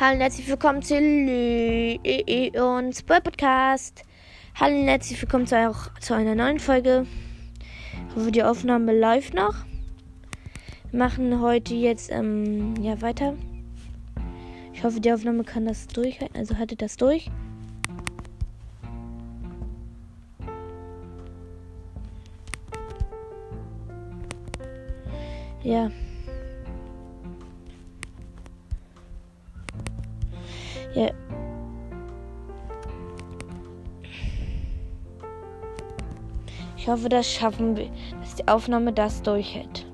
Hallo und herzlich willkommen zu Lü und Spoil Podcast. Hallo und herzlich willkommen zu, auch, zu einer neuen Folge. Ich hoffe, die Aufnahme läuft noch. Wir machen heute jetzt ähm, ja weiter. Ich hoffe, die Aufnahme kann das durchhalten. Also haltet das durch. Ja. Ja. Ich hoffe, das schaffen wir, dass die Aufnahme das durchhält.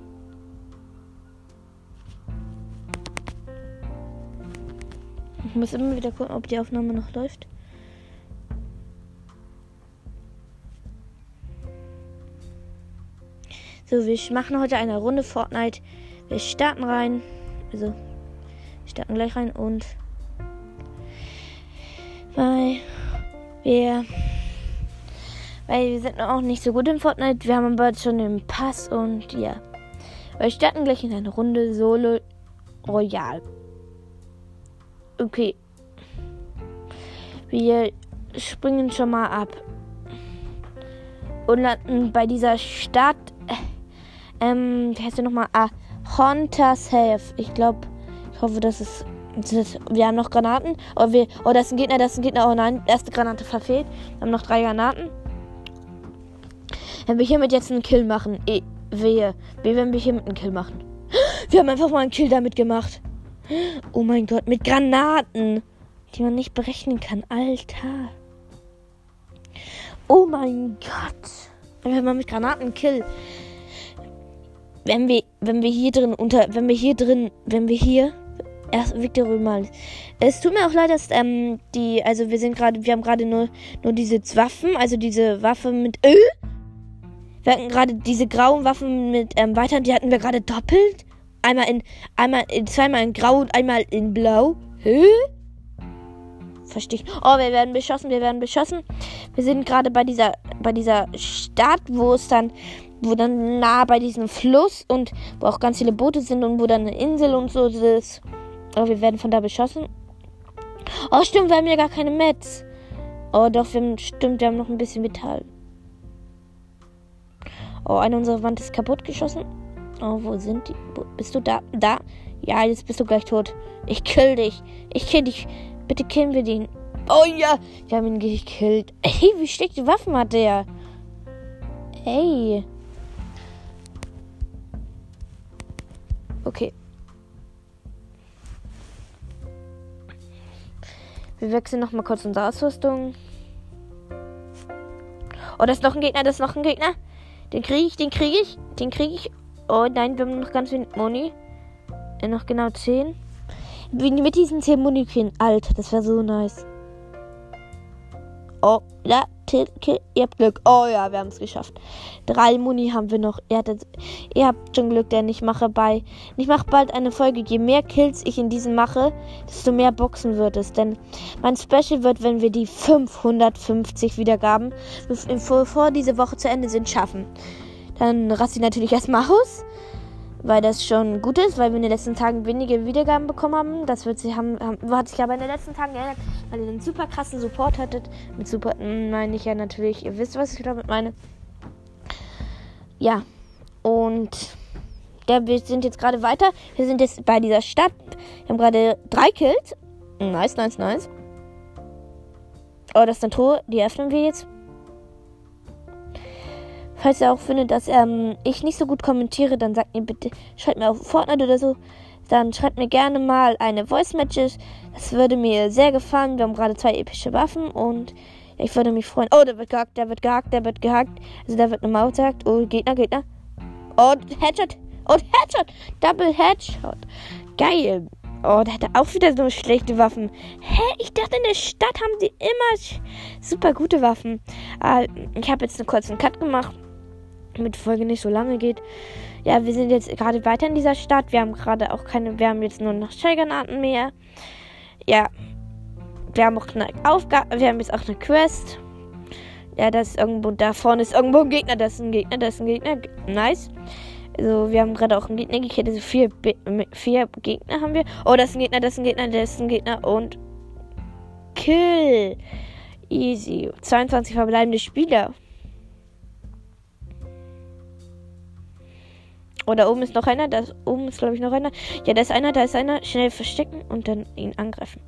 Ich muss immer wieder gucken, ob die Aufnahme noch läuft. So, wir machen heute eine Runde Fortnite. Wir starten rein. Also, wir starten gleich rein und weil wir weil wir sind auch nicht so gut in Fortnite. Wir haben aber schon den Pass und ja. Wir starten gleich in eine Runde Solo Royal. Okay. Wir springen schon mal ab. Und landen bei dieser Stadt. Ähm, wie heißt der nochmal? Ah, Hunters Health. Ich glaube, ich hoffe, das ist wir haben noch Granaten. Oh, wir, oh, das ist ein Gegner, das ist ein Gegner. Oh nein, erste Granate verfehlt. Wir haben noch drei Granaten. Wenn wir hiermit jetzt einen Kill machen, eh, wehe. Wie wenn wir hiermit einen Kill machen. Wir haben einfach mal einen Kill damit gemacht. Oh mein Gott, mit Granaten, die man nicht berechnen kann. Alter. Oh mein Gott. Einfach mal mit Granaten Kill. Wenn wir, wenn wir hier drin unter, wenn wir hier drin, wenn wir hier Erst Victor mal. Es tut mir auch leid, dass ähm, die, also wir sind gerade, wir haben gerade nur, nur diese Waffen, also diese Waffe mit Öl. Wir hatten gerade diese grauen Waffen mit ähm, weiter, die hatten wir gerade doppelt. Einmal in, einmal, in, zweimal in Grau und einmal in Blau. Hä? Verstehe ich. Oh, wir werden beschossen, wir werden beschossen. Wir sind gerade bei dieser, bei dieser Stadt, wo es dann, wo dann nah bei diesem Fluss und wo auch ganz viele Boote sind und wo dann eine Insel und so ist. Oh, wir werden von da beschossen. Oh, stimmt, wir haben ja gar keine Mets. Oh, doch, wir haben, stimmt, wir haben noch ein bisschen Vital. Oh, eine unserer Wand ist kaputt geschossen. Oh, wo sind die? Wo, bist du da? Da? Ja, jetzt bist du gleich tot. Ich kill dich. Ich kill dich. Bitte killen wir den. Oh ja, wir haben ihn gekillt. Hey, wie steckte Waffen hat der? Hey. Wir wechseln noch mal kurz unsere Ausrüstung. Oh, das ist noch ein Gegner, das ist noch ein Gegner. Den kriege ich, den kriege ich, den kriege ich. Oh nein, wir haben noch ganz wenig Moni. Ja, noch genau 10. Mit diesen 10 Muni kriegen. Alter, das wäre so nice. Oh, ja, Tilke, ihr habt Glück. Oh ja, wir haben es geschafft. Drei Muni haben wir noch. Ihr, hattet, ihr habt schon Glück, denn ich mache bei. Ich mache bald eine Folge. Je mehr Kills ich in diesem mache, desto mehr Boxen wird es. Denn mein Special wird, wenn wir die 550 Wiedergaben, bevor diese Woche zu Ende sind, schaffen. Dann raste ich natürlich erstmal aus weil das schon gut ist, weil wir in den letzten Tagen wenige Wiedergaben bekommen haben. Das wird sich, haben, haben, hat sich aber in den letzten Tagen geändert, weil ihr einen super krassen Support hattet. Mit Support meine ich ja natürlich, ihr wisst, was ich damit meine. Ja, und ja, wir sind jetzt gerade weiter. Wir sind jetzt bei dieser Stadt. Wir haben gerade drei Kills. Nice, nice, nice. Oh, das ist eine Truhe, die öffnen wir jetzt. Falls ihr auch findet, dass ähm, ich nicht so gut kommentiere, dann sagt mir bitte, schreibt mir auf Fortnite oder so. Dann schreibt mir gerne mal eine Voice Matches. Das würde mir sehr gefallen. Wir haben gerade zwei epische Waffen und ich würde mich freuen. Oh, der wird gehackt, der wird gehackt, der wird gehackt. Also da wird eine Maus gehackt. Oh, Gegner, Gegner. Oh, Headshot. Oh, Headshot. Double Headshot. Geil. Oh, der hatte auch wieder so schlechte Waffen. Hä? Ich dachte, in der Stadt haben die immer super gute Waffen. Ah, ich habe jetzt einen kurzen Cut gemacht damit die Folge nicht so lange geht. Ja, wir sind jetzt gerade weiter in dieser Stadt. Wir haben gerade auch keine, wir haben jetzt nur noch Schallgranaten mehr. Ja, wir haben auch eine Aufgabe, wir haben jetzt auch eine Quest. Ja, das ist irgendwo, da vorne ist irgendwo ein Gegner, das ist ein Gegner, das ist ein Gegner. Nice. Also wir haben gerade auch einen Gegner gekillt. Also vier, vier Gegner haben wir. Oh, das ist ein Gegner, das ist ein Gegner, das ist ein Gegner und Kill. Easy. 22 verbleibende Spieler. Oh, da oben ist noch einer. Da oben ist, glaube ich, noch einer. Ja, da ist einer, da ist einer. Schnell verstecken und dann ihn angreifen.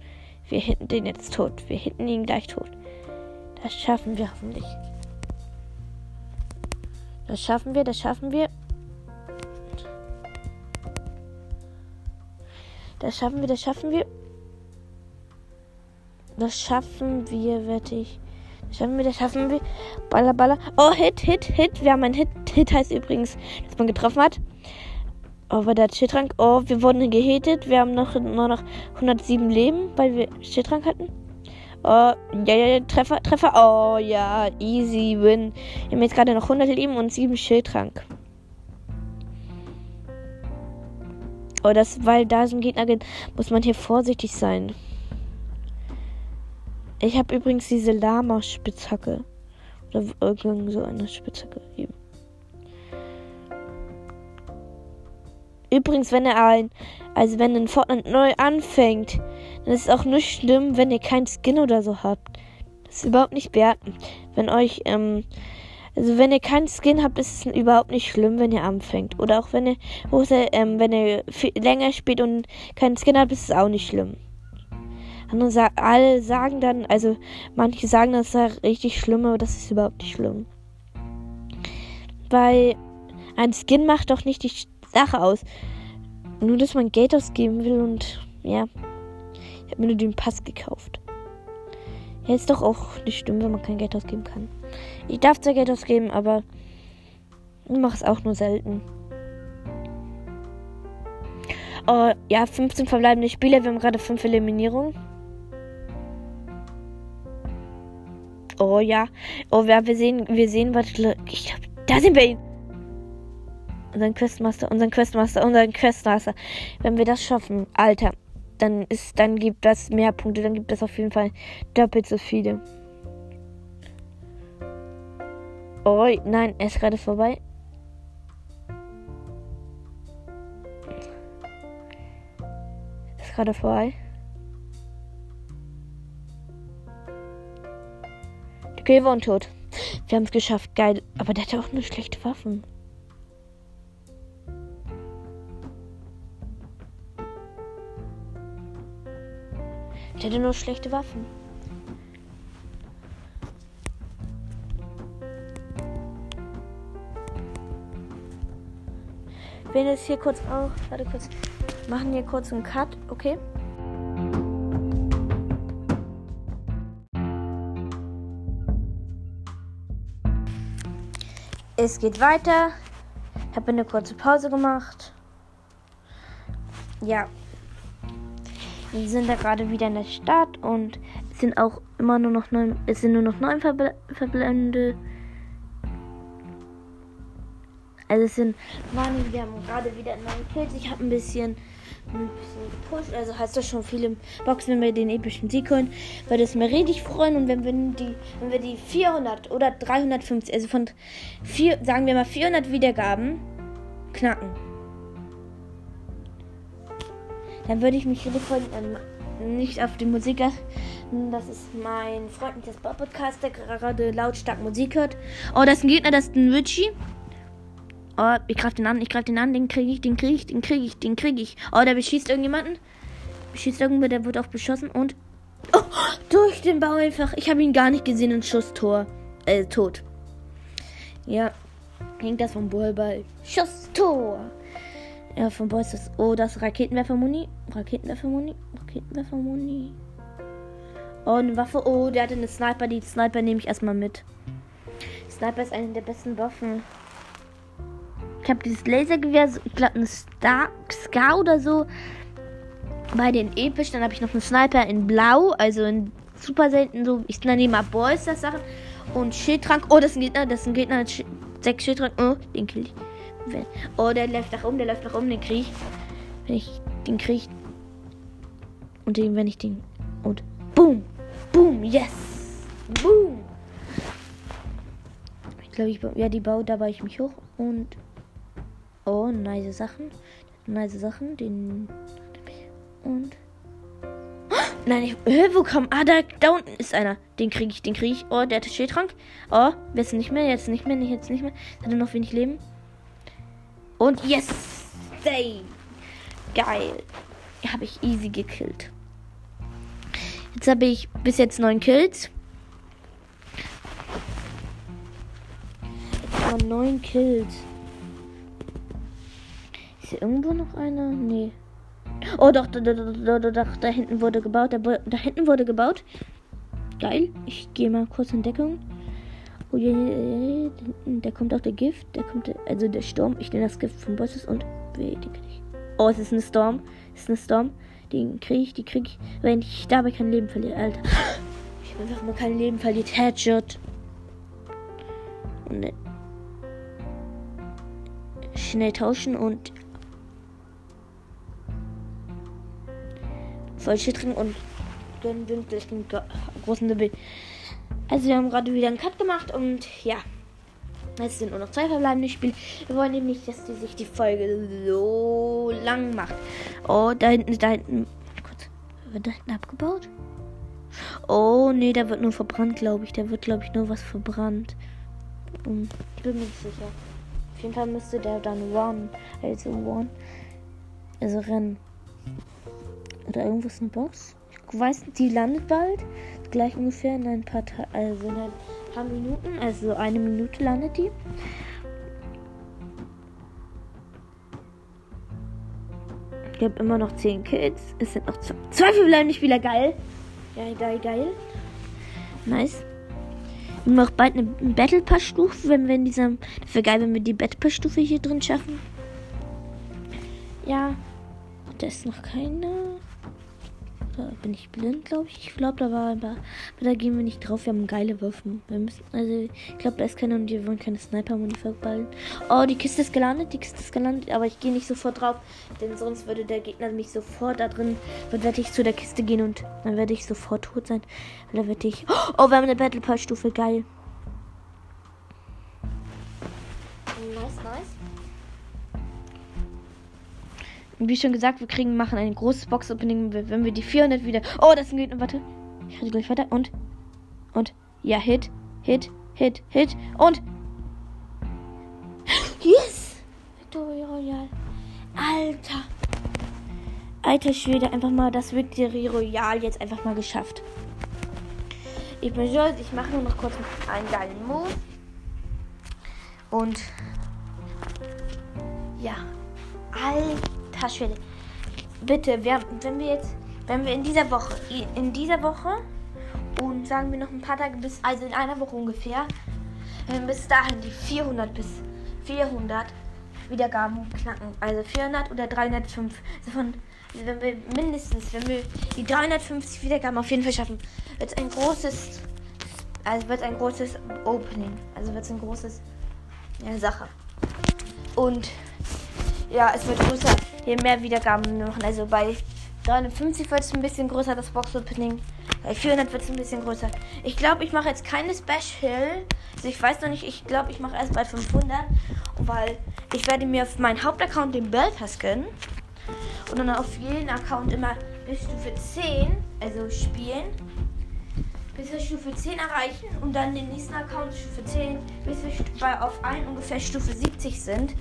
Wir hinten den jetzt tot. Wir hinten ihn gleich tot. Das schaffen wir hoffentlich. Das schaffen wir, das schaffen wir. Das schaffen wir, das schaffen wir. Das schaffen wir, wette ich. Schaffen wir, das schaffen wir. Baller, baller. Oh, Hit, Hit, Hit. Wir haben einen Hit. Hit heißt übrigens, dass man getroffen hat. Oh, war der Schildtrank. Oh, wir wurden gehittet. Wir haben noch, nur noch 107 Leben, weil wir Schildtrank hatten. Oh, ja, ja, Treffer, Treffer. Oh, ja, easy win. Wir haben jetzt gerade noch 100 Leben und 7 Schildtrank. Oh, das, weil da so ein Gegner geht, muss man hier vorsichtig sein. Ich habe übrigens diese Lama-Spitzhacke. Oder irgend so eine Spitzhacke eben. Übrigens, wenn er ein, also wenn ein Fortnite neu anfängt, dann ist es auch nicht schlimm, wenn ihr keinen Skin oder so habt. Das ist überhaupt nicht werten. Wenn euch, ähm, also wenn ihr keinen Skin habt, ist es überhaupt nicht schlimm, wenn ihr anfängt. Oder auch wenn ihr, ähm, wenn ihr länger spielt und keinen Skin habt, ist es auch nicht schlimm. Andere sa alle sagen dann, also manche sagen, das sei richtig schlimm, aber das ist überhaupt nicht schlimm. Weil ein Skin macht doch nicht die Sache aus. Nur, dass man Geld ausgeben will und ja. Ich habe mir nur den Pass gekauft. Ja, ist doch auch nicht schlimm, wenn man kein Geld ausgeben kann. Ich darf zwar Geld ausgeben, aber ich mache es auch nur selten. Oh, ja, 15 verbleibende Spiele. Wir haben gerade 5 Eliminierungen. Oh ja. Oh ja, wir sehen, wir sehen, was. Ich glaube, da sind wir unseren Questmaster, unseren Questmaster, unseren Questmaster. Wenn wir das schaffen, Alter, dann ist, dann gibt das mehr Punkte, dann gibt es auf jeden Fall doppelt so viele. Oh, nein, er ist gerade vorbei. Ist gerade vorbei. Okay, war tot. Wir haben es geschafft. Geil. Aber der hat auch nur schlechte Waffen. Ich hätte nur schlechte Waffen. Wir jetzt hier kurz auch. Warte kurz. Machen hier kurz einen Cut, okay? Es geht weiter. Ich habe eine kurze Pause gemacht. Ja, wir sind da gerade wieder in der Stadt und es sind auch immer nur noch neun, es sind nur noch neun Verble Verblende. Also es sind, Mann, wir haben gerade wieder neun Kills. Ich habe ein bisschen, gepusht. Also heißt das schon viele Boxen, wenn wir den epischen Sieg holen, würde es mir richtig freuen. Und wenn wir die, wenn wir die 400 oder 350, also von vier, sagen wir mal 400 Wiedergaben knacken dann würde ich mich richtig freuen. Ähm, nicht auf die Musik. Das ist mein freundliches Podcast, der gerade lautstark Musik hört. Oh, das ist ein Gegner, das ist ein Witchy. Oh, ich greife den an, ich greife den an, den kriege ich, den kriege ich, den kriege ich, den kriege ich. Oh, der beschießt irgendjemanden. Beschießt irgendwer, der wird auch beschossen und. Oh, durch den Bau einfach. Ich habe ihn gar nicht gesehen und Schuss Tor. Äh, tot. Ja. Hängt das vom Ballball. Schuss Tor. Ja, von Boys ist. Oh, das Raketenwerfer-Muni. Raketenwerfer-Muni. Raketenwerfer-Muni. Oh, eine Waffe. Oh, der hatte eine Sniper. Die Sniper nehme ich erstmal mit. Sniper ist eine der besten Waffen. Habe dieses Lasergewehr, ich glaube, ein Star, Scar oder so. Bei den episch. Dann habe ich noch einen Sniper in Blau, also in super selten. So, ich nenne mal Boys, das Sachen. Und Schildtrank. Oh, das ist ein Gegner. Das ist ein Gegner. Sechs Schildtrank. Oh, den kill ich. Oh, der läuft nach oben, der läuft nach oben, den krieg ich. Wenn ich den krieg. Und den, wenn ich den. Und boom! Boom! Yes! Boom! Ich glaube, ich. Ja, die baut, da baue ich mich hoch und. Oh, nice Sachen. Nice Sachen. Den. Und. Nein, ich, wo kam. Ah, da, da unten ist einer. Den kriege ich, den kriege ich. Oh, der hat Schildtrank. Oh, jetzt nicht mehr, jetzt nicht mehr, jetzt nicht mehr. Hat er noch wenig Leben. Und yes! Stay! Geil. Habe ich easy gekillt. Jetzt habe ich bis jetzt neun Kills. Jetzt neun Kills. Ist hier irgendwo noch einer? Nee. Oh, doch, da, da, da, da, hinten wurde gebaut. Da, da hinten wurde gebaut. Geil. Ich gehe mal kurz in Deckung. Oh, ja, da kommt auch der Gift. Da kommt, also der Sturm. Ich nehme das Gift von Bosses und Oh, es ist eine Storm. Es ist eine Storm. Den kriege ich, die kriege ich, wenn ich dabei kein Leben verliere. Alter. Ich habe einfach mal kein Leben verliert. Headshot. Und schnell tauschen und Vollschüttring und gönnen wirklich einen großen Level. Also wir haben gerade wieder einen Cut gemacht und ja. Jetzt sind nur noch zwei verbleibende Spiele. Wir wollen nämlich, dass die sich die Folge so lang macht. Oh, da hinten, da hinten. Kurz. Wird da hinten abgebaut? Oh, nee, da wird nur verbrannt, glaube ich. Da wird, glaube ich, nur was verbrannt. Um, ich bin mir nicht sicher. Auf jeden Fall müsste der dann run. Also one. Also rennen. Oder irgendwas eine Box? Ich weiß nicht, die landet bald. Gleich ungefähr in ein paar Ta also in ein paar Minuten. Also eine Minute landet die. Ich habe immer noch 10 Kills. Es sind noch zwei, zwei verbleibende Spieler. Geil. Geil, geil, geil. Nice. Wir auch bald eine Battle Pass Stufe, wenn wir in dieser. Das wäre geil, wenn wir die Battle Pass Stufe hier drin schaffen. Ja. Da ist noch keine. Da bin ich blind, glaube ich. Ich glaube, da war aber. Da gehen wir nicht drauf. Wir haben geile Waffen. Wir müssen. Also, ich glaube, da ist und wir wollen keine Sniper-Muni verballen. Oh, die Kiste ist gelandet. Die Kiste ist gelandet. Aber ich gehe nicht sofort drauf. Denn sonst würde der Gegner mich sofort da drin. Dann werde ich zu der Kiste gehen und dann werde ich sofort tot sein. Dann werde ich. Oh, wir haben eine Battle Pass-Stufe. Geil. Wie schon gesagt, wir kriegen, machen ein großes Box-Opening, wenn wir die 400 wieder. Oh, das geht. Warte. Ich rede gleich weiter. Und. Und. Ja, Hit. Hit. Hit. Hit. Und. Yes! Victory Royale. Alter. Alter Schwede, einfach mal das Victory Royale jetzt einfach mal geschafft. Ich bin stolz. Ich mache nur noch kurz einen geilen Move. Und. Ja. Alter. Taschwelle. Bitte, wir, wenn wir jetzt, wenn wir in dieser Woche, in dieser Woche und sagen wir noch ein paar Tage bis, also in einer Woche ungefähr, bis dahin die 400 bis 400 Wiedergaben knacken, also 400 oder 305, also von, wenn wir mindestens, wenn wir die 350 Wiedergaben auf jeden Fall schaffen, wird es ein großes, also wird ein großes Opening, also wird es ein großes ja, Sache. Und ja, es wird größer hier mehr Wiedergaben machen. Also bei 350 wird es ein bisschen größer, das Box-Opening. Bei 400 wird es ein bisschen größer. Ich glaube, ich mache jetzt keine Special. Also ich weiß noch nicht, ich glaube, ich mache erst bei 500. Weil ich werde mir auf meinen Hauptaccount den Bell Pass gönnen. Und dann auf jeden Account immer bis Stufe 10, also spielen. Bis wir Stufe 10 erreichen und dann den nächsten Account Stufe 10, bis wir auf ein ungefähr Stufe 70 sind.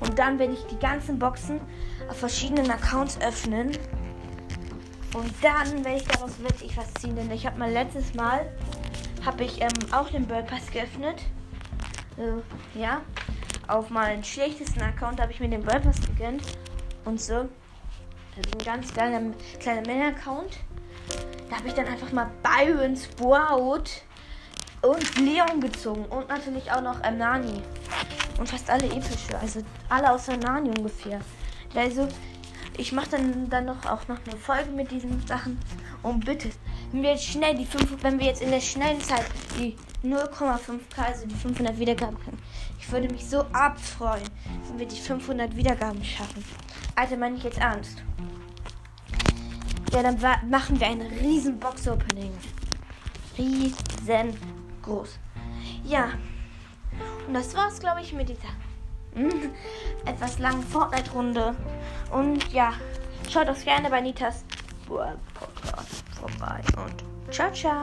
Und dann werde ich die ganzen Boxen auf verschiedenen Accounts öffnen. Und dann werde ich daraus wirklich was ziehen. Denn ich habe mal letztes Mal habe ich ähm, auch den Bird Pass geöffnet. Äh, ja. Auf meinen schlechtesten Account habe ich mir den Bird Pass gegönnt. Und so. Das ist ein ganz kleiner, kleiner Männer-Account. Da habe ich dann einfach mal Byron Sprout und Leon gezogen. Und natürlich auch noch ähm, Nani. Und fast alle epische. Also alle außer Nani ungefähr. Also ich mache dann, dann noch auch noch eine Folge mit diesen Sachen. Und bitte, wenn wir jetzt schnell die 5, wenn wir jetzt in der schnellen Zeit die 0,5k, also die 500 Wiedergaben können. Ich würde mich so abfreuen, wenn wir die 500 Wiedergaben schaffen. Alter, meine ich jetzt ernst. Ja, dann machen wir ein riesen Box-Opening. Riesengroß. Ja. Und das war's, glaube ich, mit dieser etwas langen Fortnite-Runde. Und ja, schaut auch gerne bei Nitas Podcast vorbei. Und ciao, ciao.